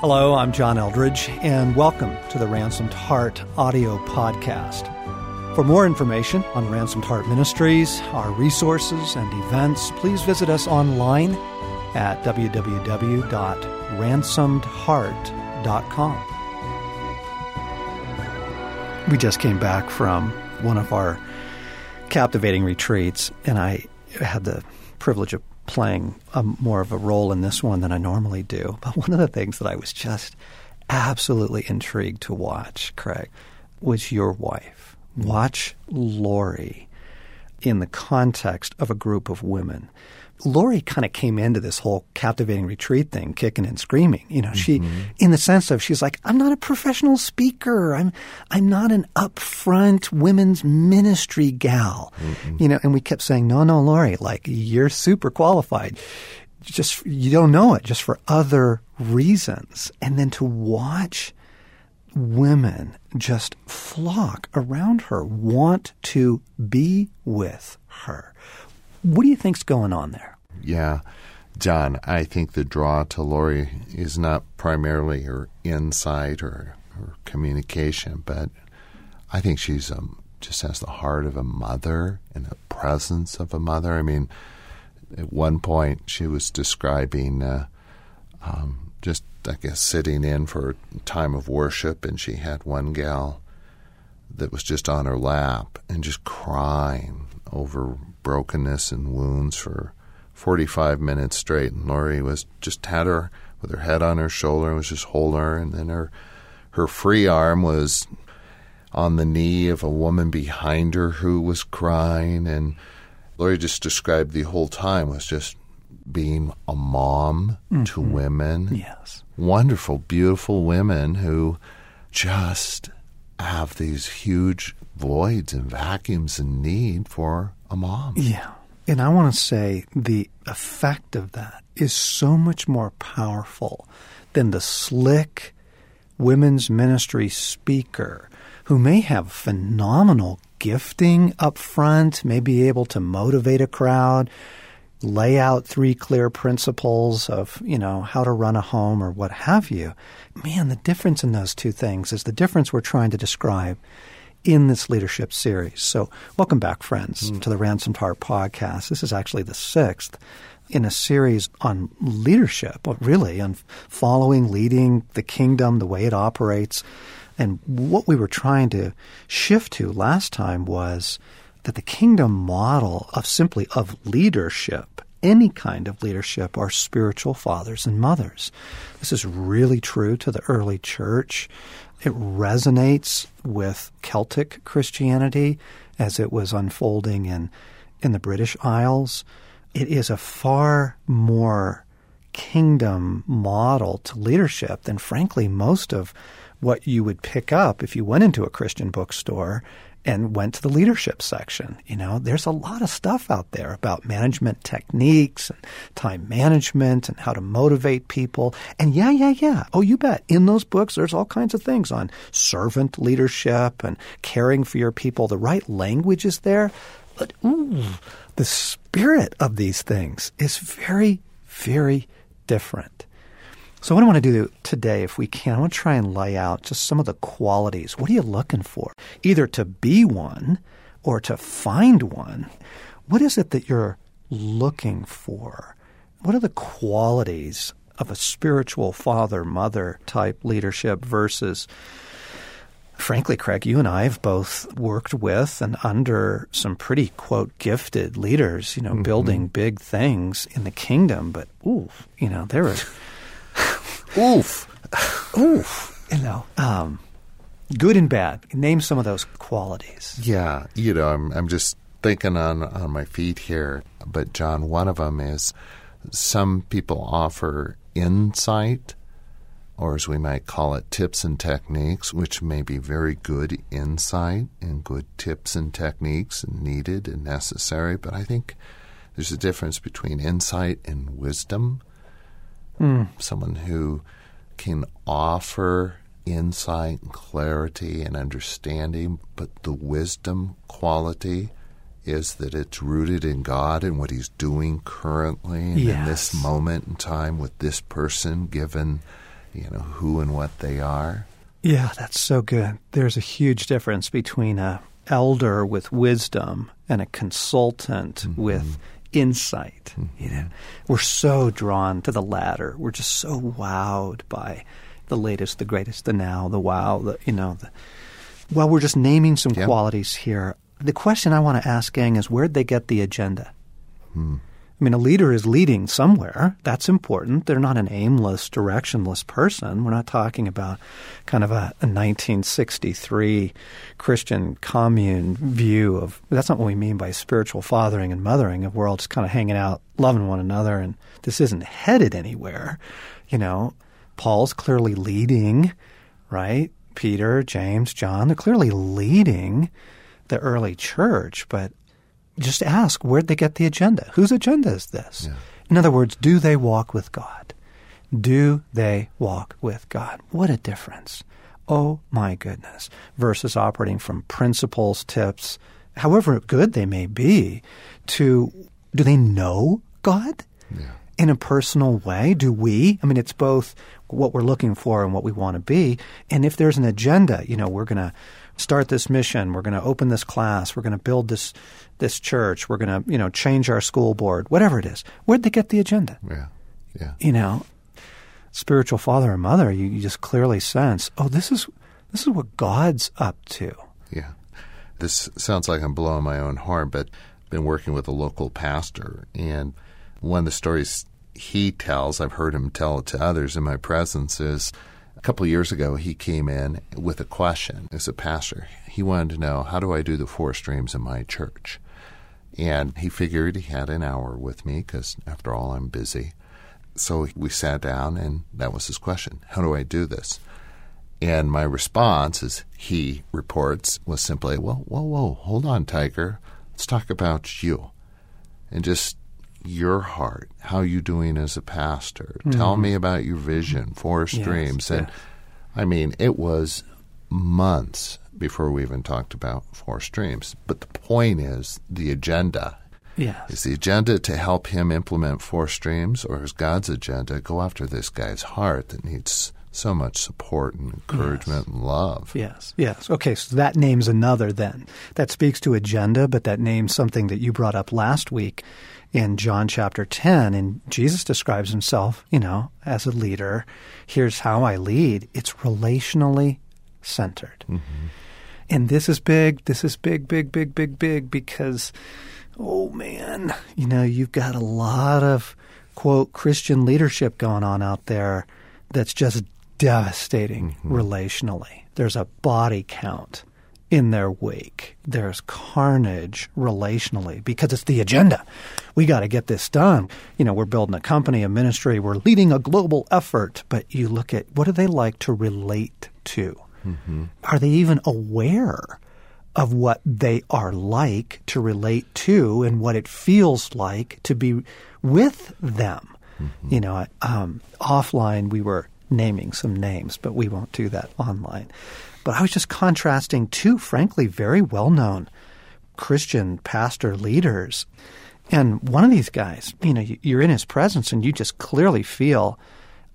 Hello, I'm John Eldredge, and welcome to the Ransomed Heart audio podcast. For more information on Ransomed Heart Ministries, our resources, and events, please visit us online at www.ransomedheart.com. We just came back from one of our captivating retreats, and I had the privilege of playing a, more of a role in this one than I normally do. But one of the things that I was just absolutely intrigued to watch, Craig, was your wife. Watch Lori in the context of a group of women Lori kind of came into this whole captivating retreat thing, kicking and screaming. You know, mm-hmm. she, in the sense of she's like, I'm not a professional speaker. I'm, I'm not an upfront women's ministry gal. Mm-hmm. You know, and we kept saying, no, no, Lori, like you're super qualified. Just you don't know it, just for other reasons. And then to watch women just flock around her, want to be with her. What do you think's going on there? Yeah. John, I think the draw to Lori is not primarily her insight or her communication, but I think she's um, just has the heart of a mother and the presence of a mother. I mean, at one point she was describing uh, um, just, I guess, sitting in for a time of worship, and she had one gal that was just on her lap and just crying over brokenness and wounds for 45 minutes straight. And Lori was just had her with her head on her shoulder and was just holding her. And then her, her free arm was on the knee of a woman behind her who was crying. And Lori just described the whole time was just being a mom mm-hmm. to women. Yes. Wonderful, beautiful women who just have these huge voids and vacuums and need for a mom. Yeah. And I want to say the effect of that is so much more powerful than the slick women's ministry speaker who may have phenomenal gifting up front, may be able to motivate a crowd, lay out three clear principles of, you know, how to run a home or what have you. Man, the difference in those two things is the difference we're trying to describe in this leadership series. So, welcome back, friends, mm. to the Ransomed Heart podcast. This is actually the sixth in a series on leadership, but really, on following, leading the kingdom, the way it operates. And what we were trying to shift to last time was that the kingdom model of simply of leadership any kind of leadership are spiritual fathers and mothers. This is really true to the early church. It resonates with Celtic Christianity as it was unfolding in, in the British Isles. It is a far more kingdom model to leadership than, frankly, most of what you would pick up if you went into a Christian bookstore and went to the leadership section. You know, there's a lot of stuff out there about management techniques and time management and how to motivate people. And yeah, yeah, yeah. Oh, you bet. In those books, there's all kinds of things on servant leadership and caring for your people. The right language is there. But ooh, the spirit of these things is very, very different. So, what I want to do today, if we can, I want to try and lay out just some of the qualities. What are you looking for? Either to be one or to find one. What is it that you're looking for? What are the qualities of a spiritual father mother type leadership versus, frankly, Craig, you and I have both worked with and under some pretty, quote, gifted leaders, you know, mm-hmm. building big things in the kingdom. But, ooh, you know, there are. Oof. Oof. You know, um, good and bad. Name some of those qualities. Yeah, you know, I'm, I'm just thinking on, on my feet here. But, John, one of them is some people offer insight, or as we might call it, tips and techniques, which may be very good insight and good tips and techniques and needed and necessary. But I think there's a difference between insight and wisdom. Mm. Someone who can offer insight and clarity and understanding, but the wisdom quality is that it's rooted in God and what He's doing currently and yes. in this moment in time with this person, given you know, who and what they are. Yeah, that's so good. There's a huge difference between a elder with wisdom and a consultant mm-hmm. with insight. Mm-hmm. You know, we're so drawn to the latter. We're just so wowed by the latest, the greatest, the now, the wow, the you know. The, well, we're just naming some qualities here. The question I want to ask, gang, is where'd they get the agenda? Hmm. I mean, a leader is leading somewhere. That's important. They're not an aimless, directionless person. We're not talking about kind of a, a 1963 Christian commune view of that's not what we mean by spiritual fathering and mothering, of we're all just kind of hanging out, loving one another, and this isn't headed anywhere. You know, Paul's clearly leading, right? Peter, James, John, they're clearly leading the early church, but just ask where'd they get the agenda? Whose agenda is this? Yeah. In other words, do they walk with God? Do they walk with God? What a difference. Oh my goodness. Versus operating from principles, tips, however good they may be, to do they know God? Yeah. In a personal way, do we? I mean, it's both what we're looking for and what we want to be. And if there's an agenda, you know, we're going to start this mission. We're going to open this class. We're going to build this this church. We're going to you know change our school board. Whatever it is, where'd they get the agenda? Yeah, yeah. You know, spiritual father and mother. You, you just clearly sense. Oh, this is this is what God's up to. Yeah. This sounds like I'm blowing my own horn, but I've been working with a local pastor, and one of the stories he tells, I've heard him tell it to others in my presence, is a couple years ago, he came in with a question as a pastor. He wanted to know, how do I do the four streams in my church? And he figured he had an hour with me because, after all, I'm busy. So we sat down, and that was his question How do I do this? And my response, as he reports, was simply, Well, whoa, whoa, hold on, Tiger. Let's talk about you. And just your heart. How are you doing as a pastor? Mm-hmm. Tell me about your vision, four streams. Yes, and yes. I mean, it was months before we even talked about four streams. But the point is the agenda. Yes. Is the agenda to help him implement four streams, or is God's agenda go after this guy's heart that needs so much support and encouragement yes. and love. Yes, yes. Okay, so that names another then. That speaks to agenda, but that names something that you brought up last week in John chapter 10, and Jesus describes himself, you know, as a leader. Here's how I lead it's relationally centered. Mm-hmm. And this is big, this is big, big, big, big, big, because, oh man, you know, you've got a lot of, quote, Christian leadership going on out there that's just devastating mm-hmm. relationally. There's a body count in their wake. There's carnage relationally because it's the agenda. We got to get this done. You know, we're building a company, a ministry, we're leading a global effort, but you look at what do they like to relate to? Mm-hmm. Are they even aware of what they are like to relate to and what it feels like to be with them? Mm-hmm. You know, um, offline we were naming some names, but we won't do that online. But I was just contrasting two, frankly, very well known Christian pastor leaders. And one of these guys, you know, you're in his presence and you just clearly feel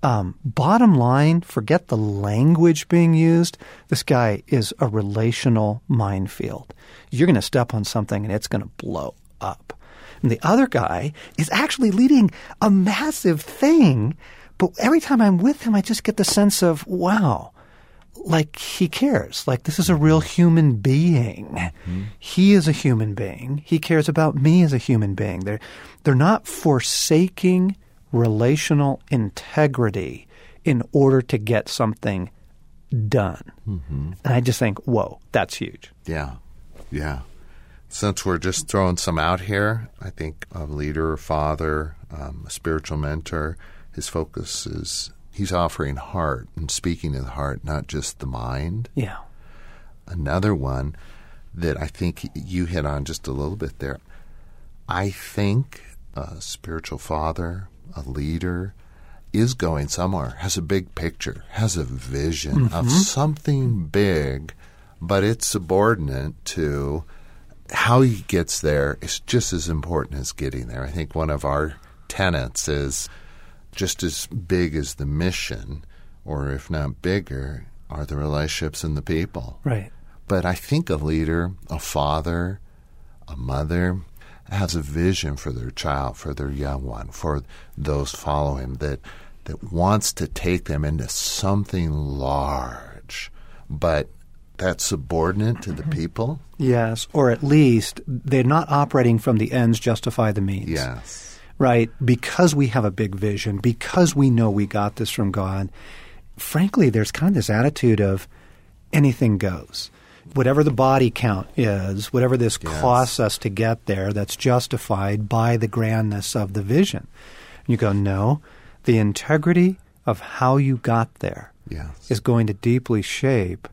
um, bottom line, forget the language being used. This guy is a relational minefield. You're going to step on something and it's going to blow up. And the other guy is actually leading a massive thing, but every time I'm with him, I just get the sense of, wow, like he cares. Like this is a real human being. Mm-hmm. He is a human being. He cares about me as a human being. They're they're not forsaking relational integrity in order to get something done. Mm-hmm. And I just think, whoa, that's huge. Yeah, yeah. Since we're just throwing some out here, I think a leader, a father, um, a spiritual mentor, his focus is he's offering heart and speaking to the heart, not just the mind. Yeah. Another one that I think you hit on just a little bit there. I think a spiritual father, a leader, is going somewhere, has a big picture, has a vision mm-hmm. of something big, but it's subordinate to how he gets there is just as important as getting there. I think one of our tenets is just as big as the mission, or if not bigger, are the relationships and the people. Right. But I think a leader, a father, a mother, has a vision for their child, for their young one, for those following that that wants to take them into something large, but that's subordinate to the mm-hmm. people. Yes, or at least they're not operating from the ends justify the means. Yes. Right? Because we have a big vision, because we know we got this from God, frankly, there's kind of this attitude of anything goes. Whatever the body count is, whatever this Yes. costs us to get there, that's justified by the grandness of the vision. You go, no, the integrity of how you got there Yes. is going to deeply shape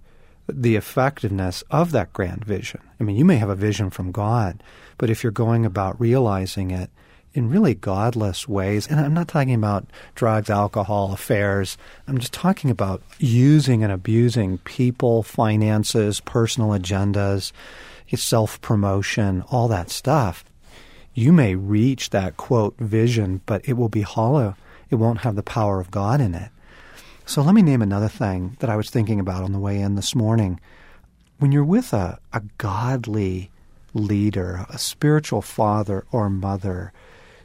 the effectiveness of that grand vision. I mean, you may have a vision from God, but if you're going about realizing it in really godless ways, and I'm not talking about drugs, alcohol, affairs, I'm just talking about using and abusing people, finances, personal agendas, self promotion, all that stuff. You may reach that quote vision, but it will be hollow. It won't have the power of God in it. So let me name another thing that I was thinking about on the way in this morning. When you're with a, a godly leader, a spiritual father or mother,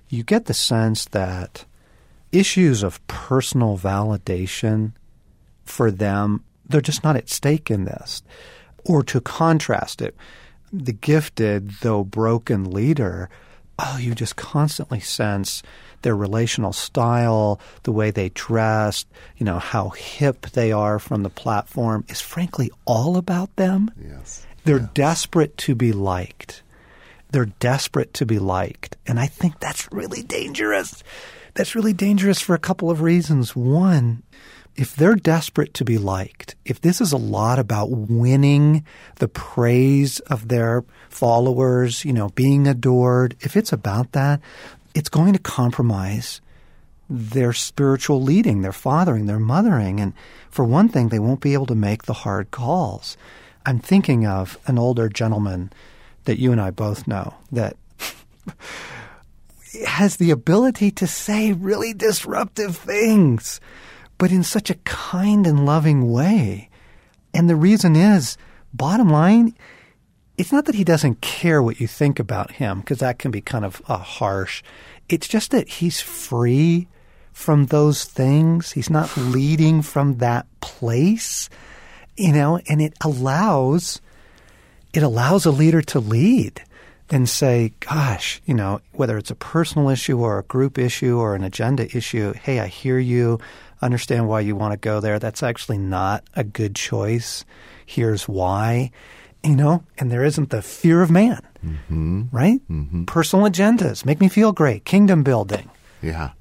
you get the sense that issues of personal validation for them, they're just not at stake in this. Or to contrast it, the gifted, though broken leader, oh, you just constantly sense their relational style, the way they dress, you know, how hip they are from the platform is frankly all about them. Yes. They're Yeah. desperate to be liked. They're desperate to be liked. And I think that's really dangerous. That's really dangerous for a couple of reasons. One, if they're desperate to be liked, if this is a lot about winning the praise of their followers, you know, being adored, if it's about that, it's going to compromise their spiritual leading, their fathering, their mothering. And for one thing, they won't be able to make the hard calls. I'm thinking of an older gentleman that you and I both know that has the ability to say really disruptive things, but in such a kind and loving way. And the reason is, bottom line, it's not that he doesn't care what you think about him, because that can be kind of uh, harsh. It's just that he's free from those things. He's not leading from that place, you know, and it allows it allows a leader to lead and say, gosh, you know, whether it's a personal issue or a group issue or an agenda issue, hey, I hear you, understand why you want to go there. That's actually not a good choice. Here's why. You know, and there isn't the fear of man, mm-hmm. right? Mm-hmm. Personal agendas make me feel great, kingdom building. Yeah.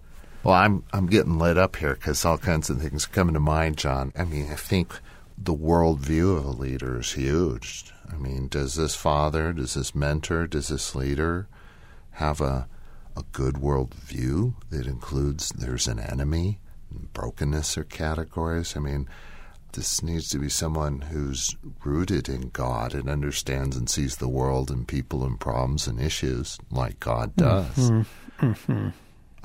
Well, I'm I'm getting lit up here because all kinds of things are coming to mind, John. I mean, I think the worldview of a leader is huge. I mean, does this father, does this mentor, does this leader have a a good worldview that includes there's an enemy, brokenness are categories? I mean, this needs to be someone who's rooted in God and understands and sees the world and people and problems and issues like God mm-hmm. does. Mm-hmm.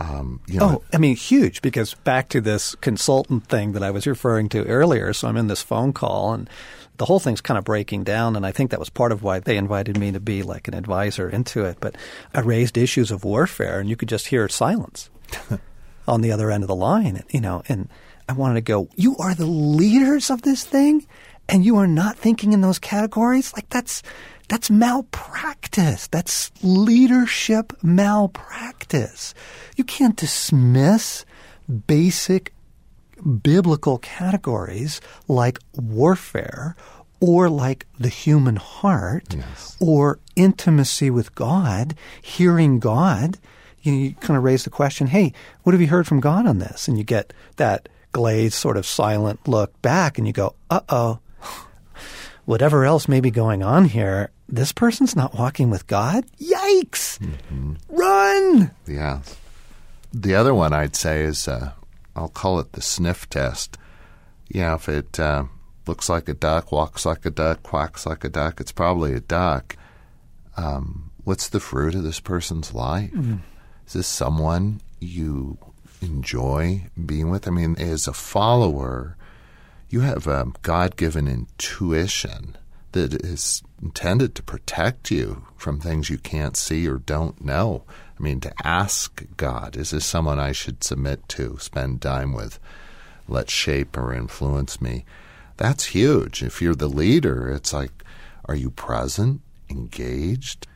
Um, you know, Oh, I mean, huge because back to this consultant thing that I was referring to earlier. So I'm in this phone call and the whole thing's kind of breaking down. And I think that was part of why they invited me to be like an advisor into it. But I raised issues of warfare and you could just hear silence on the other end of the line, you know, and I wanted to go, you are the leaders of this thing and you are not thinking in those categories? Like that's, that's malpractice. That's leadership malpractice. You can't dismiss basic biblical categories like warfare or like the human heart Yes. or intimacy with God, hearing God. You, you kind of raise the question, hey, what have you heard from God on this? And you get that glazed, sort of silent look back, and you go, uh oh, whatever else may be going on here, this person's not walking with God? Yikes! Run! Yeah. The other one I'd say is uh, I'll call it the sniff test. Yeah, if it uh, looks like a duck, walks like a duck, quacks like a duck, it's probably a duck. Um, what's the fruit of this person's life? Is this someone you enjoy being with. I mean, as a follower, you have um, a God given intuition that is intended to protect you from things you can't see or don't know. I mean, to ask God, is this someone I should submit to, spend time with, let shape or influence me? That's huge. If you're the leader, it's like, are you present, engaged,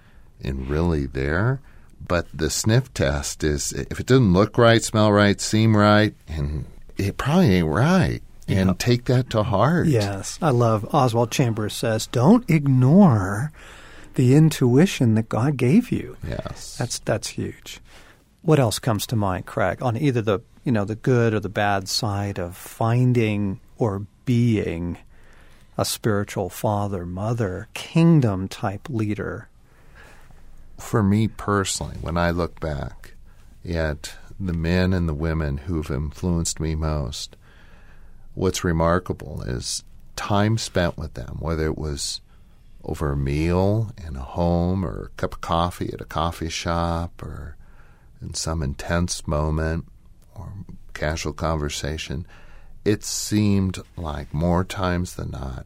and really there? But the sniff test is if it doesn't look right, smell right, seem right, and it probably ain't right. And Yep. take that to heart. Yes, I love Oswald Chambers says, "Don't ignore the intuition that God gave you." Yes. That's that's huge. What else comes to mind, Craig, on either the you know the good or the bad side of finding or being a spiritual father, mother, kingdom type leader? for me personally, when I look back at the men and the women who've influenced me most, what's remarkable is time spent with them, whether it was over a meal in a home or a cup of coffee at a coffee shop or in some intense moment or casual conversation, it seemed like more times than not,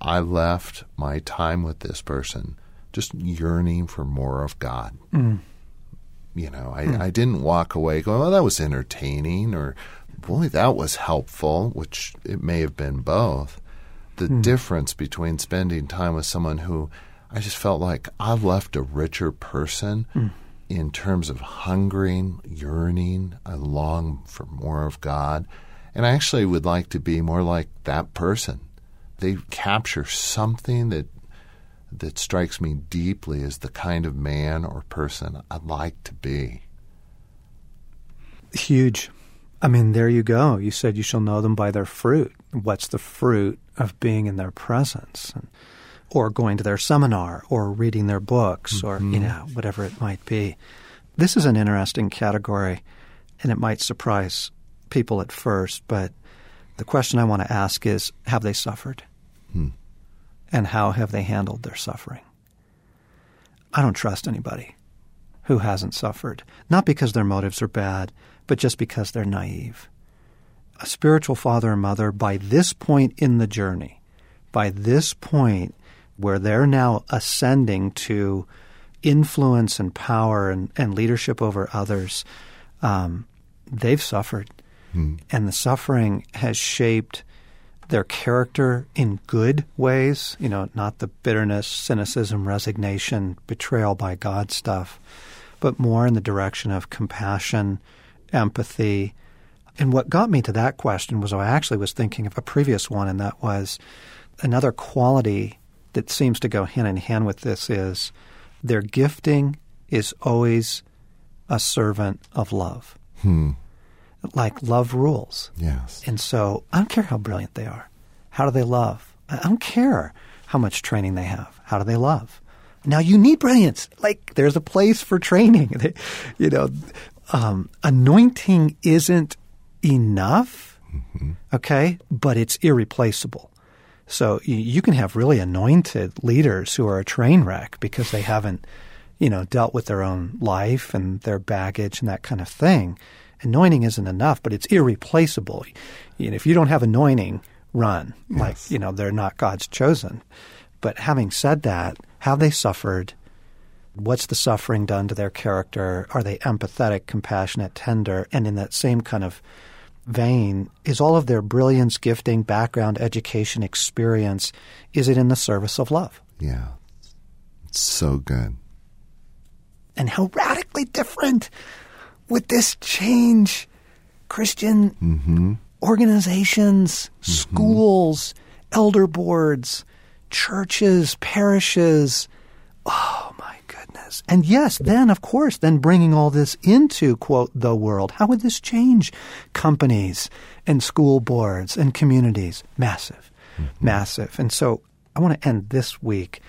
I left my time with this person just yearning for more of God. Mm. You know, I, mm. I didn't walk away going, "Oh, that was entertaining," or "Boy, that was helpful," which it may have been both. The hmm. difference between spending time with someone who I just felt like I've left a richer person hmm. in terms of hungering, yearning. I long for more of God, and I actually would like to be more like that person. They capture something that that strikes me deeply as the kind of man or person I'd like to be. Huge. I mean, there you go. You said you shall know them by their fruit. What's the fruit of being in their presence? And, or going to their seminar or reading their books or, you mm-hmm. know, whatever it might be. This is an interesting category and it might surprise people at first, but the question I want to ask is have they suffered? Hmm. And how have they handled their suffering? I don't trust anybody who hasn't suffered, not because their motives are bad, but just because they're naive. A spiritual father and mother, by this point in the journey, by this point where they're now ascending to influence and power and, and leadership over others, um, they've suffered. And the suffering has shaped their character in good ways, you know, not the bitterness, cynicism, resignation, betrayal by God stuff, but more in the direction of compassion, empathy. And what got me to that question was I actually was thinking of a previous one, and that was another quality that seems to go hand in hand with this is their gifting is always a servant of love. Hmm. Like love rules. Yes. And so I don't care how brilliant they are. How do they love? I don't care how much training they have. How do they love? Now you need brilliance. Like there's a place for training. You know, um, anointing isn't enough. Okay, but it's irreplaceable. So you, can have really anointed leaders who are a train wreck because they haven't, you know, dealt with their own life and their baggage and that kind of thing. Anointing isn't enough, but it's irreplaceable. You know, if you don't have anointing, run. Like, you know, they're not God's chosen. But having said that, have they suffered? What's the suffering done to their character? Are they empathetic, compassionate, tender? And in that same kind of vein, is all of their brilliance, gifting, background, education, experience, is it in the service of love? Yeah. It's so good. And how radically different would this change Christian mm-hmm. organizations, mm-hmm. schools, elder boards, churches, parishes? Oh my goodness. And yes, then of course, then bringing all this into quote the world. How would this change companies and school boards and communities? Massive. Mm-hmm. Massive. And so I want to end this week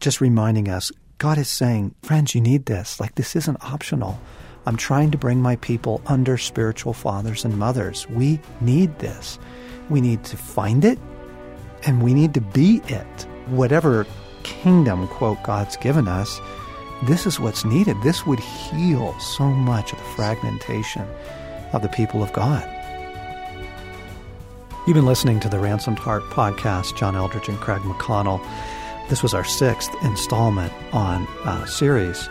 just reminding us God is saying, friends, you need this. Like this isn't optional. I'm trying to bring my people under spiritual fathers and mothers. We need this. We need to find it and we need to be it. Whatever kingdom, quote, God's given us, this is what's needed. This would heal so much of the fragmentation of the people of God. You've been listening to the Ransomed Heart podcast, John Eldredge and Craig McConnell. This was our sixth installment on a series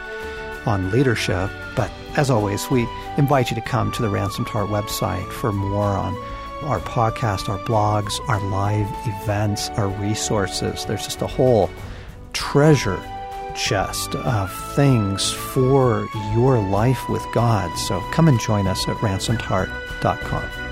on leadership. But as always, we invite you to come to the Ransomed Heart website for more on our podcast, our blogs, our live events, our resources. There's just a whole treasure chest of things for your life with God. So come and join us at ransomedheart.com.